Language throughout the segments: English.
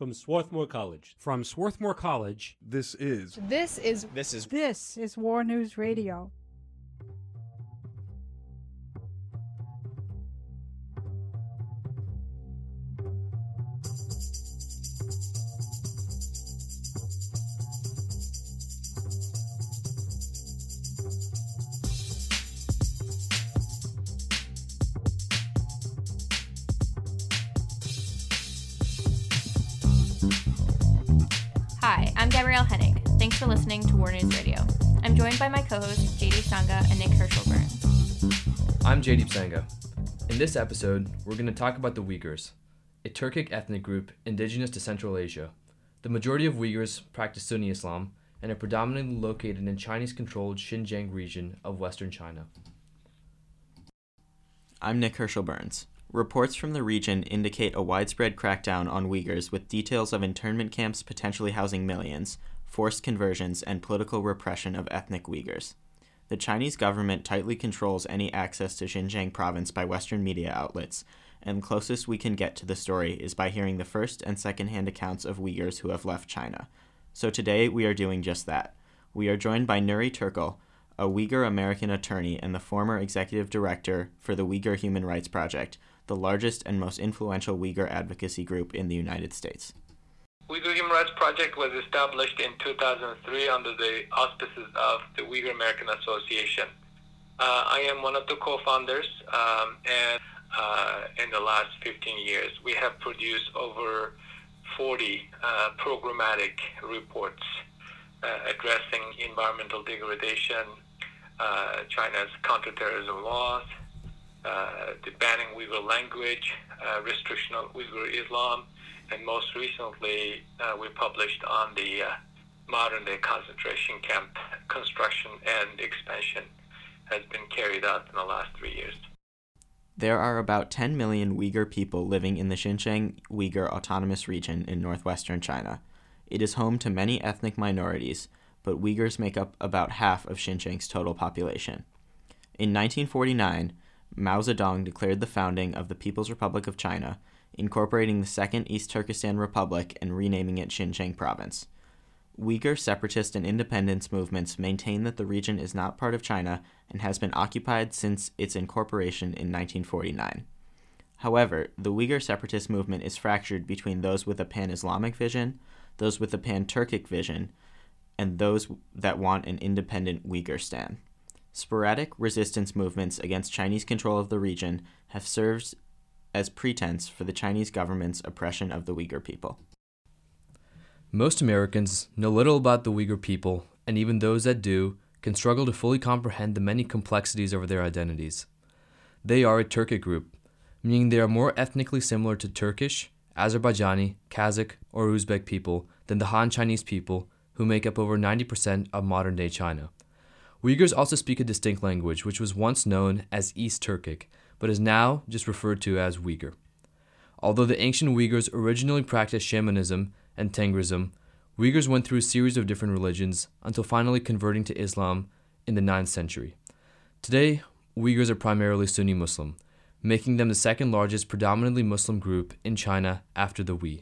From Swarthmore College. From Swarthmore College, This is This is This is This is War News Radio. Hi, I'm Gabrielle Hennig. Thanks for listening to War News Radio. I'm joined by my co-hosts JD Sangha and Nick Herschel Burns. I'm JD Sangha. In this episode, we're going to talk about the Uyghurs, a Turkic ethnic group indigenous to Central Asia. The majority of Uyghurs practice Sunni Islam and are predominantly located in Chinese controlled Xinjiang region of western China. I'm Nick Herschel Burns. Reports from the region indicate a widespread crackdown on Uyghurs with details of internment camps potentially housing millions, forced conversions, and political repression of ethnic Uyghurs. The Chinese government tightly controls any access to Xinjiang province by Western media outlets, and closest we can get to the story is by hearing the first and second hand accounts of Uyghurs who have left China. So today we are doing just that. We are joined by Nuri Turkel, a Uyghur American attorney and the former executive director for the Uyghur Human Rights Project, the largest and most influential Uyghur advocacy group in the United States. Uyghur Human Rights Project was established in 2003 under the auspices of the Uyghur American Association. Uh, I am one of the co-founders, um, and uh, in the last 15 years, we have produced over 40 uh, programmatic reports uh, addressing environmental degradation, uh, China's counterterrorism laws, uh, the banning Uyghur language, uh, restriction of Uyghur Islam, and most recently uh, we published on the uh, modern day concentration camp construction and expansion has been carried out in the last three years. There are about 10 million Uyghur people living in the Xinjiang Uyghur Autonomous Region in northwestern China. It is home to many ethnic minorities, but Uyghurs make up about half of Xinjiang's total population. In 1949, Mao Zedong declared the founding of the People's Republic of China, incorporating the Second East Turkestan Republic and renaming it Xinjiang Province. Uyghur separatist and independence movements maintain that the region is not part of China and has been occupied since its incorporation in 1949. However, the Uyghur separatist movement is fractured between those with a pan Islamic vision, those with a pan Turkic vision, and those that want an independent Uyghur Uyghurstan. Sporadic resistance movements against Chinese control of the region have served as pretense for the Chinese government's oppression of the Uyghur people. Most Americans know little about the Uyghur people, and even those that do can struggle to fully comprehend the many complexities of their identities. They are a Turkic group, meaning they are more ethnically similar to Turkish, Azerbaijani, Kazakh, or Uzbek people than the Han Chinese people, who make up over 90% of modern day China. Uyghurs also speak a distinct language, which was once known as East Turkic, but is now just referred to as Uyghur. Although the ancient Uyghurs originally practiced shamanism and Tengrism, Uyghurs went through a series of different religions until finally converting to Islam in the 9th century. Today, Uyghurs are primarily Sunni Muslim, making them the second largest predominantly Muslim group in China after the Hui.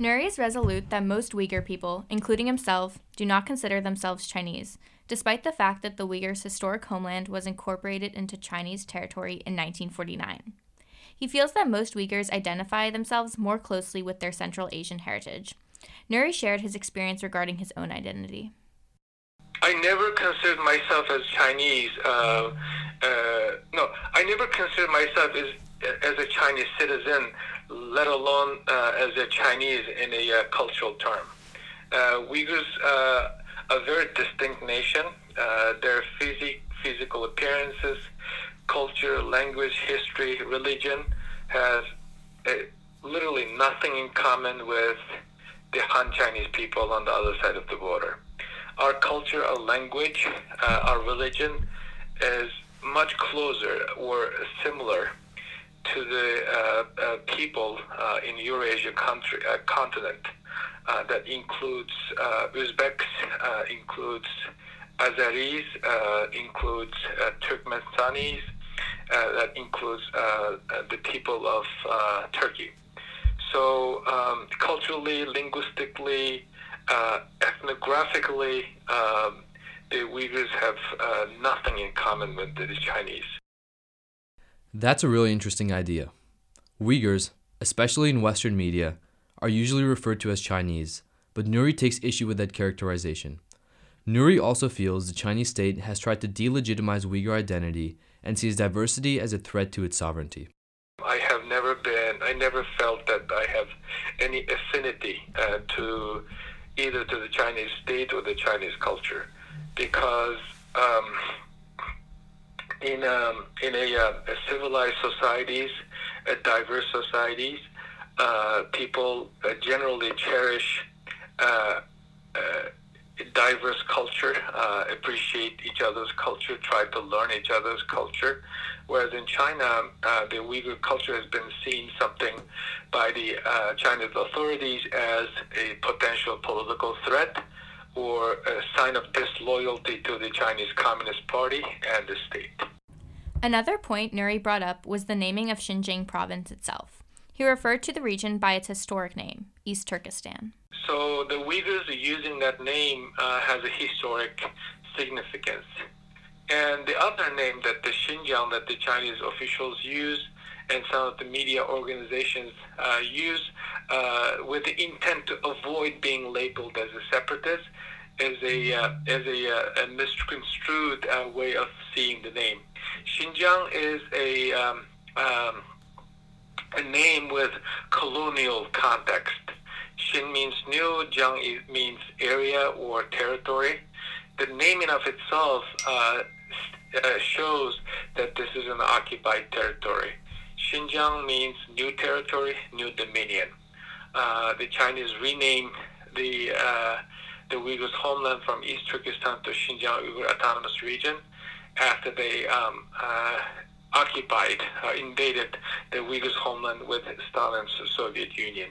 Nuri is resolute that most Uyghur people, including himself, do not consider themselves Chinese, despite the fact that the Uyghurs' historic homeland was incorporated into Chinese territory in 1949. He feels that most Uyghurs identify themselves more closely with their Central Asian heritage. Nuri shared his experience regarding his own identity. I never considered myself as Chinese. Uh, uh, no, I never considered myself as as a Chinese citizen, let alone uh, as a Chinese in a uh, cultural term. Uh, Uyghurs uh, a very distinct nation. Their physic, physical appearances, culture, language, history, religion has literally nothing in common with the Han Chinese people on the other side of the border. Our culture, our language, uh, our religion is much closer or similar to the uh, uh, people uh, in Eurasia country, continent. That includes Uzbeks, includes Azeris, includes Turkmenistanis, that includes the people of Turkey. So um, culturally, linguistically, uh, ethnographically, um, the Uyghurs have uh, nothing in common with the Chinese. That's a really interesting idea. Uyghurs, especially in Western media, are usually referred to as Chinese, but Nuri takes issue with that characterization. Nuri also feels the Chinese state has tried to delegitimize Uyghur identity and sees diversity as a threat to its sovereignty. I have never been, I never felt that I have any affinity uh, to either to the Chinese state or the Chinese culture because um, in, um, in a, uh, a, civilized societies, a diverse societies, uh, people uh, generally cherish uh, uh, diverse culture, uh, appreciate each other's culture, try to learn each other's culture. Whereas in China, the Uyghur culture has been seen something by the Chinese authorities as a potential political threat or a sign of disloyalty to the Chinese Communist Party and the state. Another point Nuri brought up was the naming of Xinjiang province itself. He referred to the region by its historic name, East Turkestan. So the Uyghurs using that name uh, has a historic significance. And the other name that the Xinjiang that the Chinese officials use and some of the media organizations uh, use uh, with the intent to avoid being labeled as a separatist is a, uh, is a, uh, a misconstrued uh, way of seeing the name. Xinjiang is a, um, um, a name with colonial context. Xin means new, Jiang means area or territory. The naming of itself uh, uh, shows that this is an occupied territory. Xinjiang means new territory, new dominion. Uh, the Chinese renamed the uh, the Uyghurs' homeland from East Turkestan to Xinjiang Uyghur Autonomous Region after they um, uh, occupied, uh, invaded the Uyghurs' homeland with Stalin's Soviet Union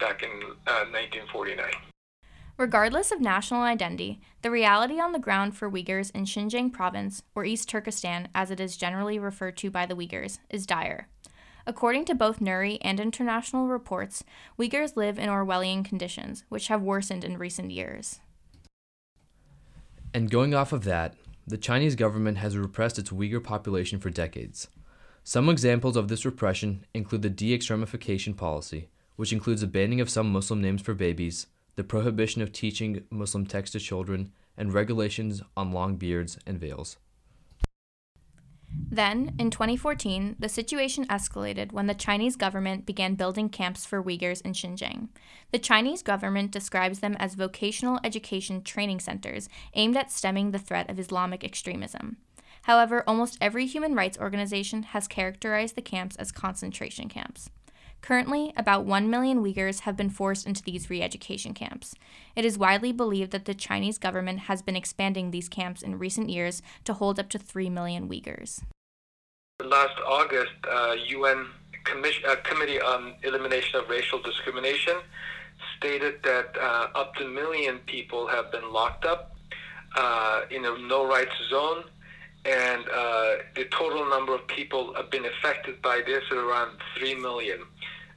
back in 1949. Uh, Regardless of national identity, the reality on the ground for Uyghurs in Xinjiang province, or East Turkestan as it is generally referred to by the Uyghurs, is dire. According to both Nuri and international reports, Uyghurs live in Orwellian conditions, which have worsened in recent years. And going off of that, the Chinese government has repressed its Uyghur population for decades. Some examples of this repression include the de extremification policy, which includes the banning of some Muslim names for babies, the prohibition of teaching Muslim texts to children, and regulations on long beards and veils. Then, in 2014, the situation escalated when the Chinese government began building camps for Uyghurs in Xinjiang. The Chinese government describes them as vocational education training centers aimed at stemming the threat of Islamic extremism. However, almost every human rights organization has characterized the camps as concentration camps. Currently, about 1 million Uyghurs have been forced into these re education camps. It is widely believed that the Chinese government has been expanding these camps in recent years to hold up to 3 million Uyghurs. Last August, uh, UN commission, uh, Committee on Elimination of Racial Discrimination stated that uh, up to a million people have been locked up uh, in a no rights zone and uh, the total number of people have been affected by this is around 3 million,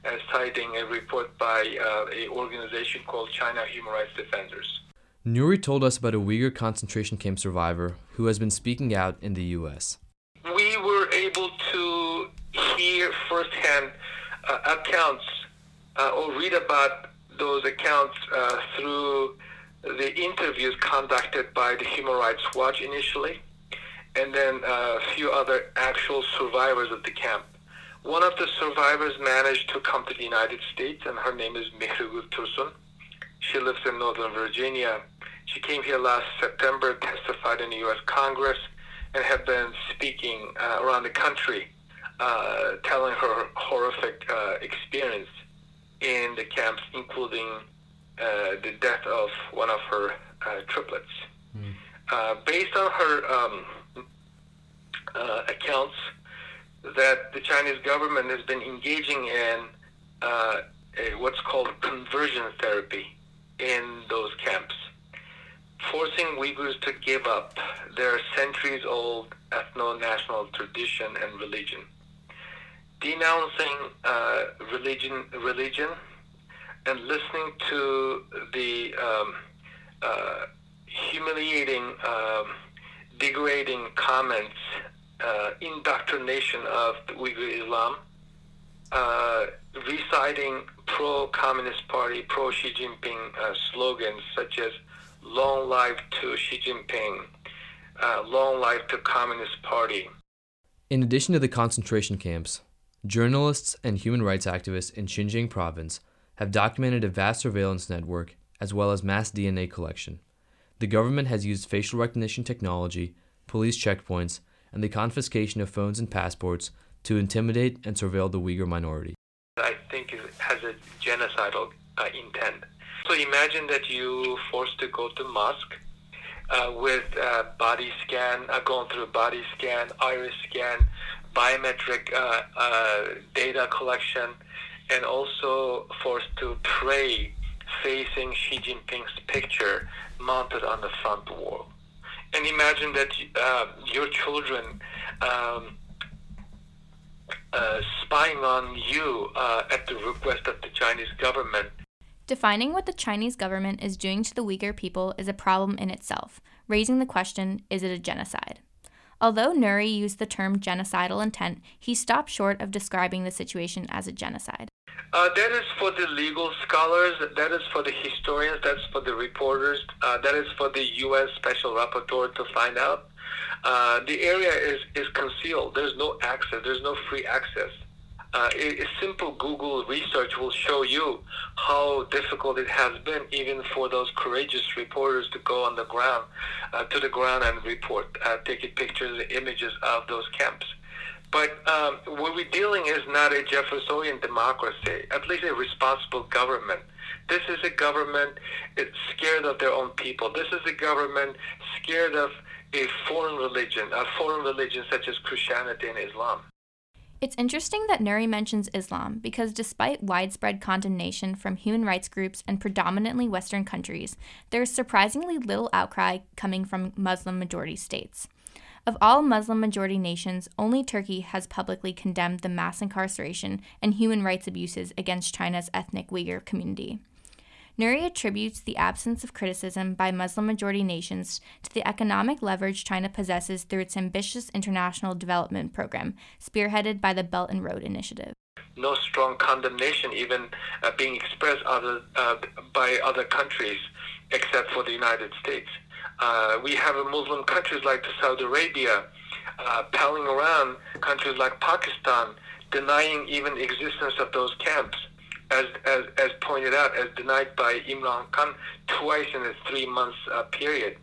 as citing a report by uh, an organization called China Human Rights Defenders. Nuri told us about a Uyghur concentration camp survivor who has been speaking out in the U.S. We were able to hear firsthand uh, accounts uh, or read about those accounts uh, through the interviews conducted by the Human Rights Watch initially and then a few other actual survivors of the camp. One of the survivors managed to come to the United States, and her name is Mihrigul Tursun. She lives in Northern Virginia. She came here last September, testified in the U.S. Congress, and had been speaking uh, around the country, uh, telling her horrific uh, experience in the camps, including uh, the death of one of her uh, triplets. Mm. based on her um, uh, accounts that the Chinese government has been engaging in uh, what's called conversion therapy in those camps, forcing Uyghurs to give up their centuries old ethno national tradition and religion. denouncing uh, religion, religion, and listening to the um, uh, humiliating, um, degrading comments, indoctrination of the Uyghur Islam, uh, reciting pro-Communist Party, pro-Xi Jinping uh, slogans such as "Long life to Xi Jinping," uh, "Long life to Communist Party." In addition to the concentration camps, journalists and human rights activists in Xinjiang province have documented a vast surveillance network as well as mass DNA collection. The government has used facial recognition technology, police checkpoints, and the confiscation of phones and passports to intimidate and surveil the Uyghur minority. I think it has a genocidal uh, intent. So imagine that you forced to go to mosque uh, with uh, body scan, uh, going through body scan, iris scan, biometric uh, uh, data collection, and also forced to pray facing Xi Jinping's picture mounted on the front wall. And imagine that your children um, uh, spying on you uh, at the request of the Chinese government. Defining what the Chinese government is doing to the Uyghur people is a problem in itself, raising the question is it a genocide? Although Nuri used the term genocidal intent, he stopped short of describing the situation as a genocide. Uh, that is for the legal scholars, that is for the historians, that's for the reporters, uh, that is for the U.S. Special Rapporteur to find out. Uh, the area is, is concealed. There's no access. There's no free access. Uh, a, simple Google research will show you how difficult it has been, even for those courageous reporters to go on the ground, uh, to the ground and report, uh, taking pictures, images of those camps. But um, what we're dealing is not a Jeffersonian democracy, at least a responsible government. This is a government it's scared of their own people. This is a government scared of a foreign religion, a foreign religion such as Christianity and Islam. It's interesting that Nuri mentions Islam because despite widespread condemnation from human rights groups and predominantly Western countries, there is surprisingly little outcry coming from Muslim majority states. Of all Muslim majority nations, only Turkey has publicly condemned the mass incarceration and human rights abuses against China's ethnic Uyghur community. Nuri attributes the absence of criticism by Muslim majority nations to the economic leverage China possesses through its ambitious international development program, spearheaded by the Belt and Road Initiative. No strong condemnation even uh, being expressed other, uh, by other countries except for the United States. Uh, we have Muslim countries like Saudi Arabia uh, palling around countries like Pakistan, denying even existence of those camps as, as, as pointed out, as denied by Imran Khan twice in a three months uh, period.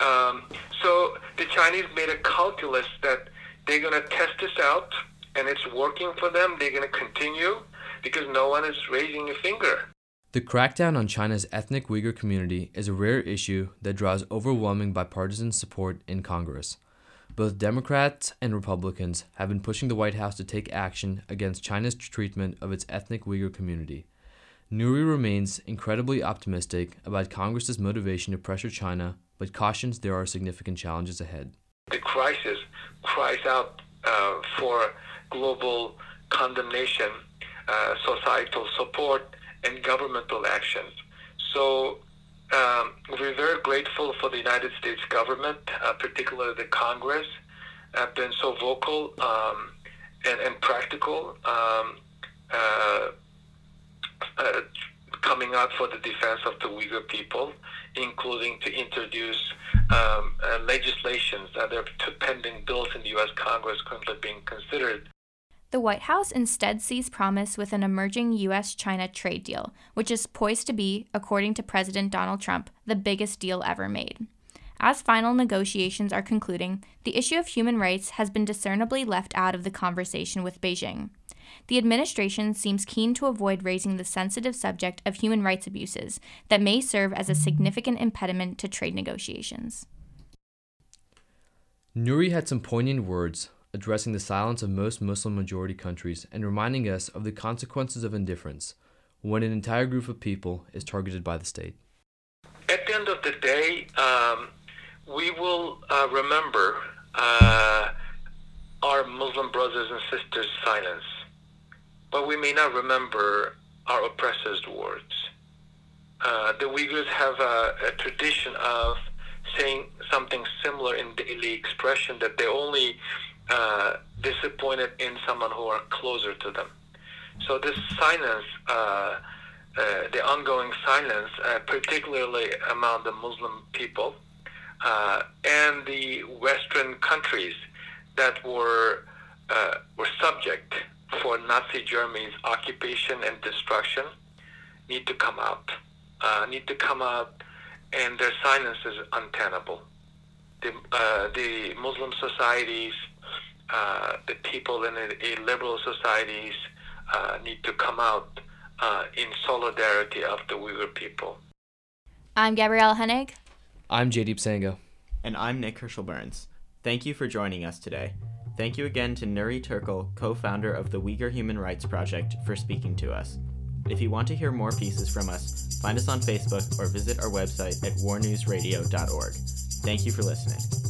Um, so the Chinese made a calculus that they're going to test this out and it's working for them. They're going to continue because no one is raising a finger. The crackdown on China's ethnic Uyghur community is a rare issue that draws overwhelming bipartisan support in Congress. Both Democrats and Republicans have been pushing the White House to take action against China's treatment of its ethnic Uyghur community. Nuri remains incredibly optimistic about Congress's motivation to pressure China, but cautions there are significant challenges ahead. The crisis cries out uh, for global condemnation, uh, societal support, and governmental actions. So um, we're very grateful for the United States government, uh, particularly the Congress, have been so vocal um, and, and, practical, um, uh, uh, coming out for the defense of the Uyghur people, including to introduce um, uh, legislations that are pending bills in the U.S. Congress currently being considered the White House instead sees promise with an emerging U.S. China trade deal, which is poised to be, according to President Donald Trump, the biggest deal ever made. As final negotiations are concluding, the issue of human rights has been discernibly left out of the conversation with Beijing. The administration seems keen to avoid raising the sensitive subject of human rights abuses that may serve as a significant impediment to trade negotiations. Nuri had some poignant words addressing the silence of most Muslim majority countries and reminding us of the consequences of indifference when an entire group of people is targeted by the state. At the end of the day, um, we will uh, remember uh, our Muslim brothers and sisters' silence. but we may not remember our oppressors' words. Uh, the Uyghurs have a, a, tradition of saying something similar in daily expression that they're only uh, disappointed in someone who are closer to them. So this silence, uh, uh the ongoing silence, uh, particularly among the Muslim people and the Western countries that were were subject for Nazi Germany's occupation and destruction, need to come out need to come out, and their silence is untenable. The, uh, the Muslim societies, uh, the people in a, a liberal societies uh, need to come out uh, in solidarity of the Uyghur people. I'm Gabrielle Hennig. I'm Jaydeep Sangha. And I'm Nick Herschel Burns. Thank you for joining us today. Thank you again to Nuri Turkel, co founder of the Uyghur Human Rights Project, for speaking to us. If you want to hear more pieces from us, find us on Facebook or visit our website at warnewsradio.org. Thank you for listening.